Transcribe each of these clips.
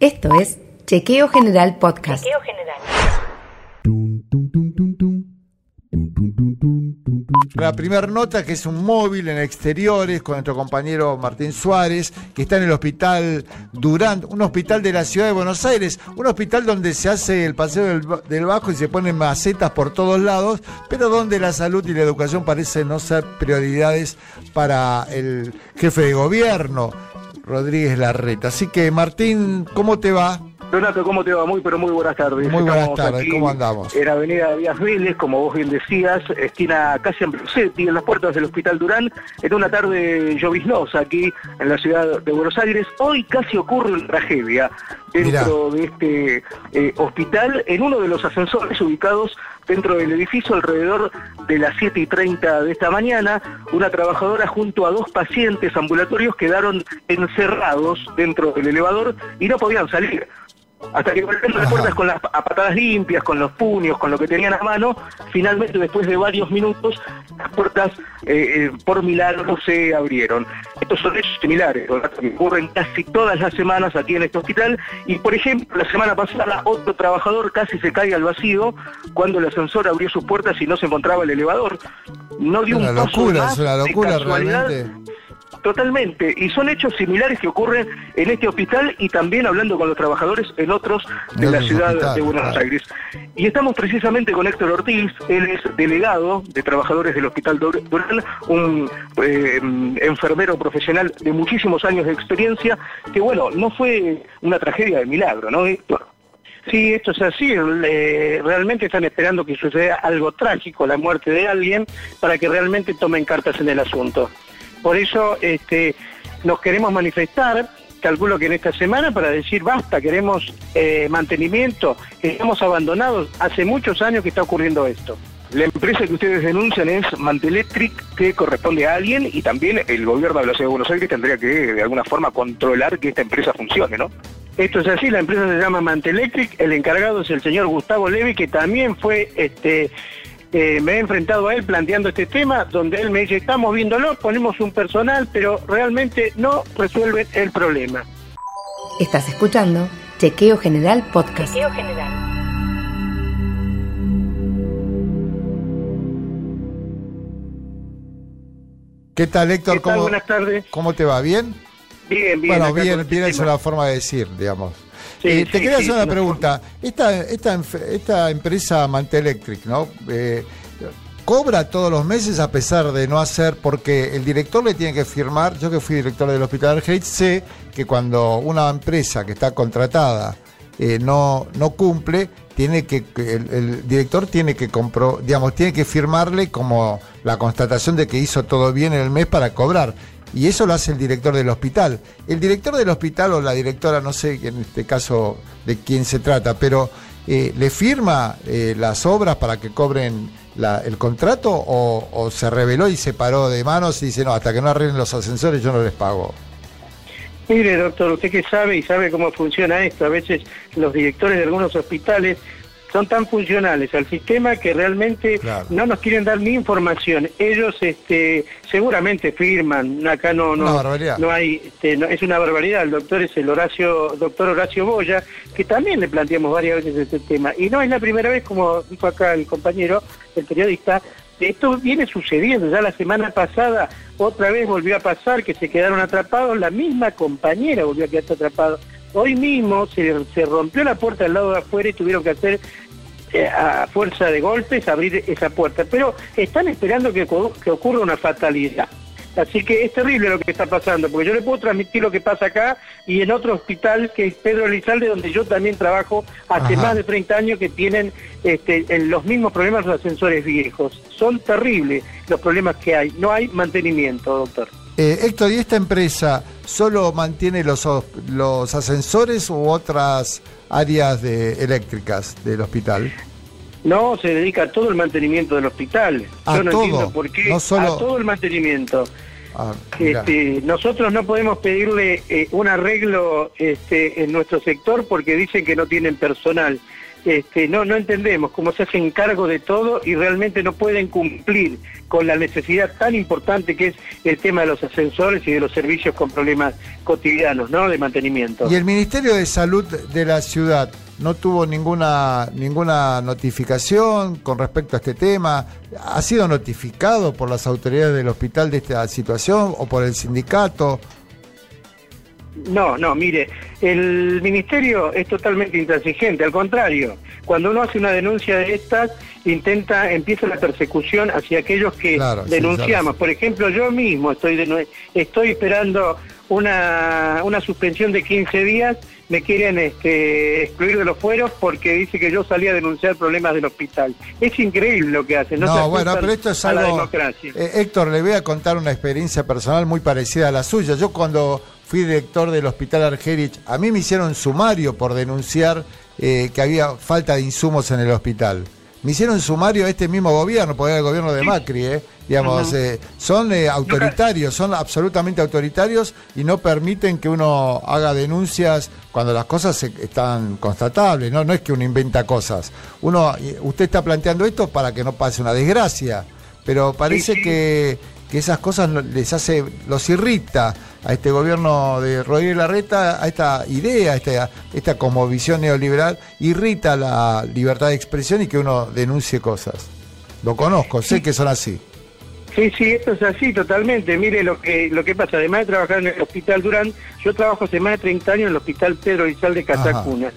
Esto es Chequeo General Podcast. Chequeo General. La primera nota, que es un móvil en exteriores con nuestro compañero Martín Suárez, que está en el hospital Durán, un hospital de la ciudad de Buenos Aires, un hospital donde se hace el paseo del, del Bajo y se ponen macetas por todos lados, pero donde la salud y la educación parecen no ser prioridades para el jefe de gobierno, Rodríguez Larreta. Así que, Martín, ¿cómo te va? Donato, ¿cómo te va? Muy, pero muy buenas tardes. Muy buenas Estamos tardes, aquí ¿cómo andamos? En Avenida Díaz Vélez, como vos bien decías, esquina casi en Brusetti, en las puertas del Hospital Durán, en una tarde lloviznosa aquí en la ciudad de Buenos Aires. Hoy casi ocurre una tragedia dentro de este eh, hospital, en uno de los ascensores ubicados dentro del edificio alrededor de las 7 y 30 de esta mañana. Una trabajadora junto a dos pacientes ambulatorios quedaron encerrados dentro del elevador y no podían salir. Hasta que golpeando las puertas con las a patadas limpias, con los puños, con lo que tenían a mano, finalmente después de varios minutos las puertas eh, eh, por milagro se abrieron. Estos son hechos similares, ocurren casi todas las semanas aquí en este hospital y por ejemplo la semana pasada otro trabajador casi se cae al vacío cuando el ascensor abrió sus puertas y no se encontraba el elevador. No dio Una un paso locura, más es una de locura realmente. Totalmente, y son hechos similares que ocurren en este hospital y también hablando con los trabajadores en otros de la ciudad de Buenos claro. Aires. Y estamos precisamente con Héctor Ortiz, él es delegado de trabajadores del Hospital Dur- Durán, un eh, enfermero profesional de muchísimos años de experiencia, que bueno, no fue una tragedia de milagro, ¿no, Héctor? Sí, esto es así. eh, realmente están esperando que suceda algo trágico, la muerte de alguien, para que realmente tomen cartas en el asunto. Por eso este, nos queremos manifestar, calculo que en esta semana, para decir basta, queremos eh, mantenimiento, estamos abandonados. Hace muchos años que está ocurriendo esto. La empresa que ustedes denuncian es Mantelectric, que corresponde a alguien, y también el gobierno de la ciudad de Buenos Aires tendría que de alguna forma controlar que esta empresa funcione, ¿no? Esto es así, la empresa se llama Mantelectric, el encargado es el señor Gustavo Levi, que también fue, este, eh, me he enfrentado a él planteando este tema, donde él me dice, estamos viéndolo, ponemos un personal, pero realmente no resuelven el problema. Estás escuchando Chequeo General Podcast. Chequeo General. ¿Qué tal, Héctor? ¿Qué tal? ¿Cómo, Buenas tardes. ¿Cómo te va? ¿Bien? Bien, bien. bueno, bien, bien es una forma de decir, digamos. Sí, Eh, te quería sí, hacer una pregunta. Esta, esta, esta empresa Mantelectric, ¿no? Eh, ¿Cobra todos los meses a pesar de no hacer? Porque el director le tiene que firmar, yo que fui director del Hospital Argerich, sé que cuando una empresa que está contratada eh, no, no cumple, tiene que que el, el director tiene que compro, digamos, tiene que firmarle como la constatación de que hizo todo bien en el mes para cobrar. Y eso lo hace el director del hospital. El director del hospital o la directora, no sé en este caso de quién se trata, pero eh, ¿le firma eh, las obras para que cobren la- el contrato o, o se reveló y se paró de manos y dice, no, hasta que no arreglen los ascensores yo no les pago? Mire, doctor, usted que sabe y sabe cómo funciona esto, a veces los directores de algunos hospitales son tan funcionales al sistema que realmente Claro. no nos quieren dar ni información. Ellos este, seguramente firman, acá no, no, hay, este, no- es una barbaridad. El doctor es el Horacio, doctor Horacio Boya, que también le planteamos varias veces este tema. Y no es la primera vez, como dijo acá el compañero, el periodista, esto viene sucediendo, ya la semana pasada otra vez volvió a pasar que se quedaron atrapados, la misma compañera volvió a quedarse atrapada. Hoy mismo se, se rompió la puerta del lado de afuera y tuvieron que hacer a fuerza de golpes abrir esa puerta. Pero están esperando que, que ocurra una fatalidad. Así que es terrible lo que está pasando, porque yo le puedo transmitir lo que pasa acá y en otro hospital que es Pedro Elizalde, donde yo también trabajo hace Ajá. más de 30 años que tienen este, en los mismos problemas los ascensores viejos. Son terribles los problemas que hay. No hay mantenimiento, doctor. Eh, Héctor, ¿y esta empresa solo mantiene los, os- los ascensores u otras áreas de, eléctricas del hospital? No, se dedica a todo el mantenimiento del hospital. A yo no todo, entiendo por qué. no solo- A todo el mantenimiento. Ah. Este, nosotros no podemos pedirle eh, un arreglo este, en nuestro sector porque dicen que no tienen personal. Este, no, no entendemos cómo se hacen cargo de todo y realmente no pueden cumplir con la necesidad tan importante que es el tema de los ascensores y de los servicios con problemas cotidianos, ¿no? De mantenimiento. ¿Y el Ministerio de Salud de la ciudad no tuvo ninguna, ninguna notificación con respecto a este tema? ¿Ha sido notificado por las autoridades del hospital de esta situación o por el sindicato? No, no, mire, el ministerio es totalmente intransigente, al contrario, cuando uno hace una denuncia de estas, intenta, empieza la persecución hacia aquellos que denunciamos. Por ejemplo, yo mismo estoy, estoy esperando una, una suspensión de 15 días, me quieren este, excluir de los fueros porque dice que yo salí a denunciar problemas del hospital. Es increíble lo que hacen. No, bueno, pero esto es algo... Eh, Héctor, le voy a contar una experiencia personal muy parecida a la suya. Yo cuando fui director del Hospital Argerich, a mí me hicieron sumario por denunciar eh, que había falta de insumos en el hospital. Me hicieron sumario a este mismo gobierno, porque era el gobierno de Macri, eh, digamos, eh, son autoritarios, son absolutamente autoritarios y no permiten que uno haga denuncias cuando las cosas están constatables, ¿no? no es que uno inventa cosas. Uno, usted está planteando esto para que no pase una desgracia, pero parece que que esas cosas les hace, los irrita a este gobierno de Rodríguez Larreta, a esta idea, a esta, esta como visión neoliberal, irrita la libertad de expresión y que uno denuncie cosas. Lo conozco, sé que son así. Sí, sí, esto es así totalmente. Mire lo que lo que pasa. Además de trabajar en el Hospital Durán, yo trabajo hace más de 30 años en el Hospital Pedro Izal de Catacuna,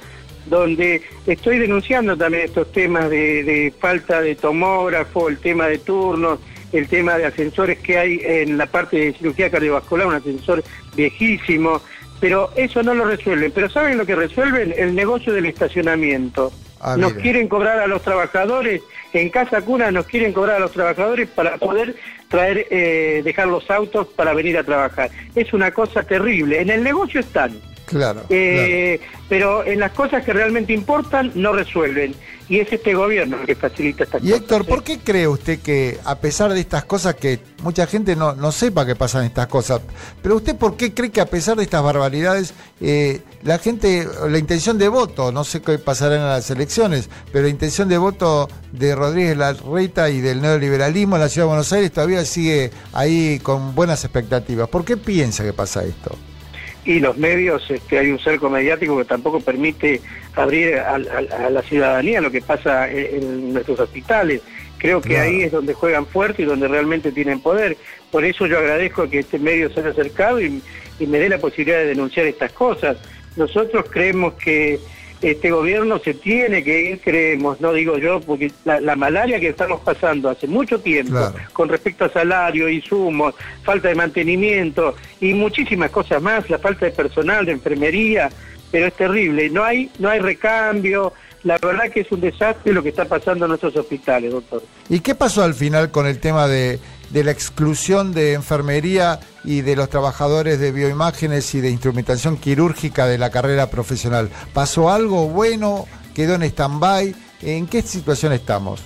donde estoy denunciando también estos temas de, de falta de tomógrafo, el tema de turnos, el tema de ascensores que hay en la parte de cirugía cardiovascular, un ascensor viejísimo, pero eso no lo resuelven. Pero ¿saben lo que resuelven? El negocio del estacionamiento. Ah, nos quieren cobrar a los trabajadores, en Casa Cuna nos quieren cobrar a los trabajadores para poder traer, eh, dejar los autos para venir a trabajar. Es una cosa terrible. En el negocio están. Claro, eh, Pero en las cosas que realmente importan no resuelven. Y es este gobierno el que facilita estas cosas. Y Héctor, ¿por qué cree usted que a pesar de estas cosas que mucha gente no, no sepa que pasan estas cosas, pero usted por qué cree que a pesar de estas barbaridades, eh, la gente, la intención de voto, no sé qué pasará en las elecciones, pero la intención de voto de Rodríguez Larreta y del neoliberalismo en la Ciudad de Buenos Aires todavía sigue ahí con buenas expectativas? ¿Por qué piensa que pasa esto? Y los medios, este, hay un cerco mediático que tampoco permite abrir a, la ciudadanía lo que pasa en, nuestros hospitales. Creo que ahí es donde juegan fuerte y donde realmente tienen poder. Por eso yo agradezco que este medio se haya acercado y me dé la posibilidad de denunciar estas cosas. Nosotros creemos que este gobierno se tiene que ir, creemos, no digo yo, porque la, malaria que estamos pasando hace mucho tiempo, con respecto a salario, insumos, falta de mantenimiento y muchísimas cosas más, la falta de personal, de enfermería, pero es terrible, no hay, no hay recambio, la verdad que es un desastre lo que está pasando en nuestros hospitales, doctor. ¿Y qué pasó al final con el tema de de la exclusión de enfermería y de los trabajadores de bioimágenes y de instrumentación quirúrgica de la carrera profesional. ¿Pasó algo bueno? ¿Quedó en stand-by? ¿En qué situación estamos?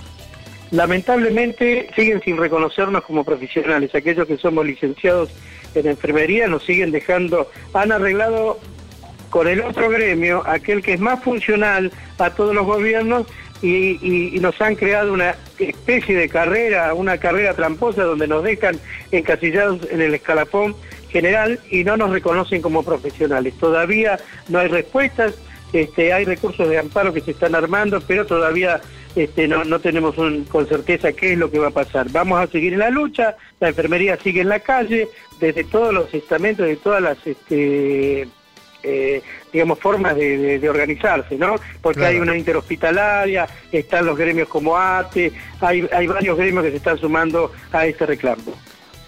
Lamentablemente siguen sin reconocernos como profesionales. Aquellos que somos licenciados en enfermería nos siguen dejando, han arreglado con el otro gremio, aquel que es más funcional a todos los gobiernos, y, nos han creado una especie de carrera, una carrera tramposa donde nos dejan encasillados en el escalafón general y no nos reconocen como profesionales. Todavía no hay respuestas, este, hay recursos de amparo que se están armando, pero todavía este, no, tenemos con certeza qué es lo que va a pasar. Vamos a seguir en la lucha, la enfermería sigue en la calle, desde todos los estamentos, de todas las... Este, eh, digamos, formas de, organizarse, ¿no? Porque hay una interhospitalaria, están los gremios como ATE, hay, hay varios gremios que se están sumando a este reclamo.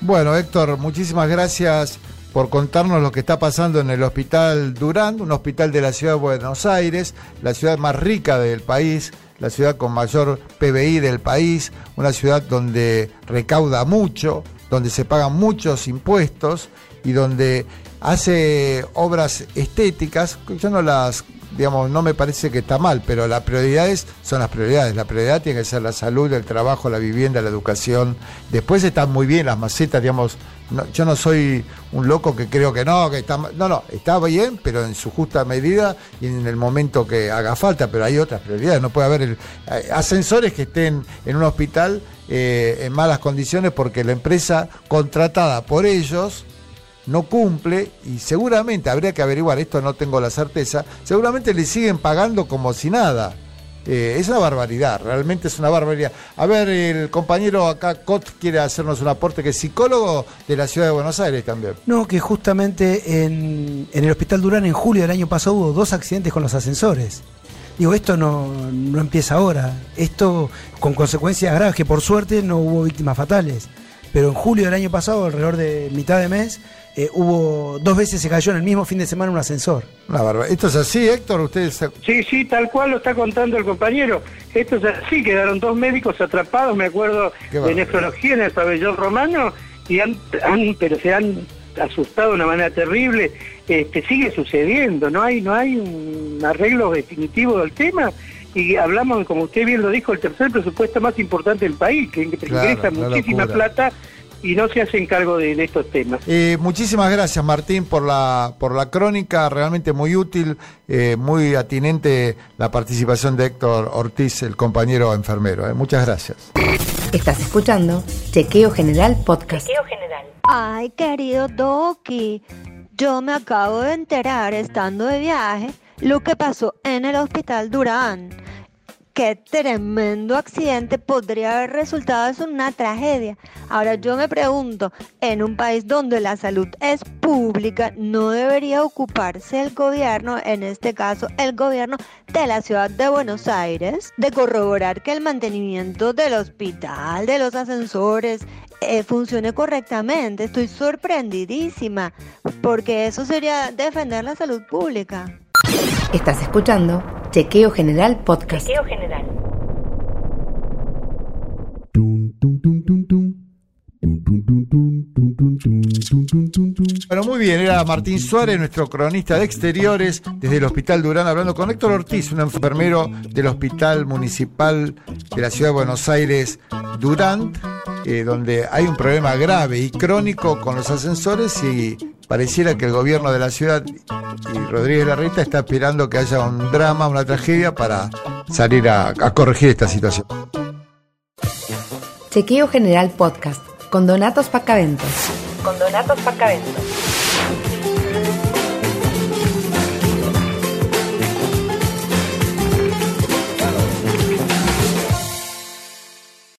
Bueno, Héctor, muchísimas gracias por contarnos lo que está pasando en el Hospital Durán, un hospital de la ciudad de Buenos Aires, la ciudad más rica del país, la ciudad con mayor PBI del país, una ciudad donde recauda mucho, donde se pagan muchos impuestos y donde hace obras estéticas, yo no las, digamos, no me parece que está mal, pero las prioridades son las prioridades. La prioridad tiene que ser la salud, el trabajo, la vivienda, la educación. Después están muy bien las macetas, digamos, yo no soy un loco que creo que no, que está no, no, está bien, pero en su justa medida y en el momento que haga falta, pero hay otras prioridades, no puede haber eh, ascensores que estén en un hospital eh, en malas condiciones porque la empresa contratada por ellos no cumple y seguramente habría que averiguar, esto no tengo la certeza, seguramente le siguen pagando como si nada. Eh, es una barbaridad, realmente es una barbaridad. A ver, el compañero acá, Cot, quiere hacernos un aporte que es psicólogo de la ciudad de Buenos Aires también. No, que justamente en, el Hospital Durán en julio del año pasado hubo dos accidentes con los ascensores. Digo, esto no, no empieza ahora. Esto con consecuencias graves, que por suerte no hubo víctimas fatales. Pero en julio del año pasado, alrededor de mitad de mes, eh, hubo dos veces se cayó en el mismo fin de semana un ascensor. Una barba. ¿Esto es así, Héctor? ¿Ustedes Sí, sí, tal cual lo está contando el compañero. Esto es así, quedaron dos médicos atrapados, me acuerdo, de nefrología en el pabellón romano, y han, pero se han asustado de una manera terrible. Este, sigue sucediendo, no hay, no hay un arreglo definitivo del tema y hablamos, como usted bien lo dijo, el tercer presupuesto más importante del país, que ingresa muchísima plata y no se hacen cargo de, estos temas. Eh, muchísimas gracias Martín por la, por la crónica, realmente muy útil, eh, muy atinente la participación de Héctor Ortiz, el compañero enfermero. Eh. Muchas gracias. Estás escuchando Chequeo General Podcast. Chequeo General. Ay, querido Doki, yo me acabo de enterar estando de viaje lo que pasó en el hospital Durán qué tremendo accidente podría haber resultado en una tragedia. Ahora yo me pregunto, en un país donde la salud es pública, ¿no debería ocuparse el gobierno, en este caso el gobierno de la ciudad de Buenos Aires, de corroborar que el mantenimiento del hospital, de los ascensores, eh, funcione correctamente? Estoy sorprendidísima, porque eso sería defender la salud pública. Estás escuchando Chequeo General Podcast. Chequeo General. Bueno, muy bien, era Martín Suárez, nuestro cronista de exteriores, desde el Hospital Durán, hablando con Héctor Ortiz, un enfermero del Hospital Municipal de la Ciudad de Buenos Aires, Durán, eh, donde hay un problema grave y crónico con los ascensores y pareciera que el gobierno de la ciudad y Rodríguez Larreta está esperando que haya un drama, una tragedia para salir a, corregir esta situación. Chequeo General Podcast con Donatos Pacaventos. Con Donatos Pacaventos.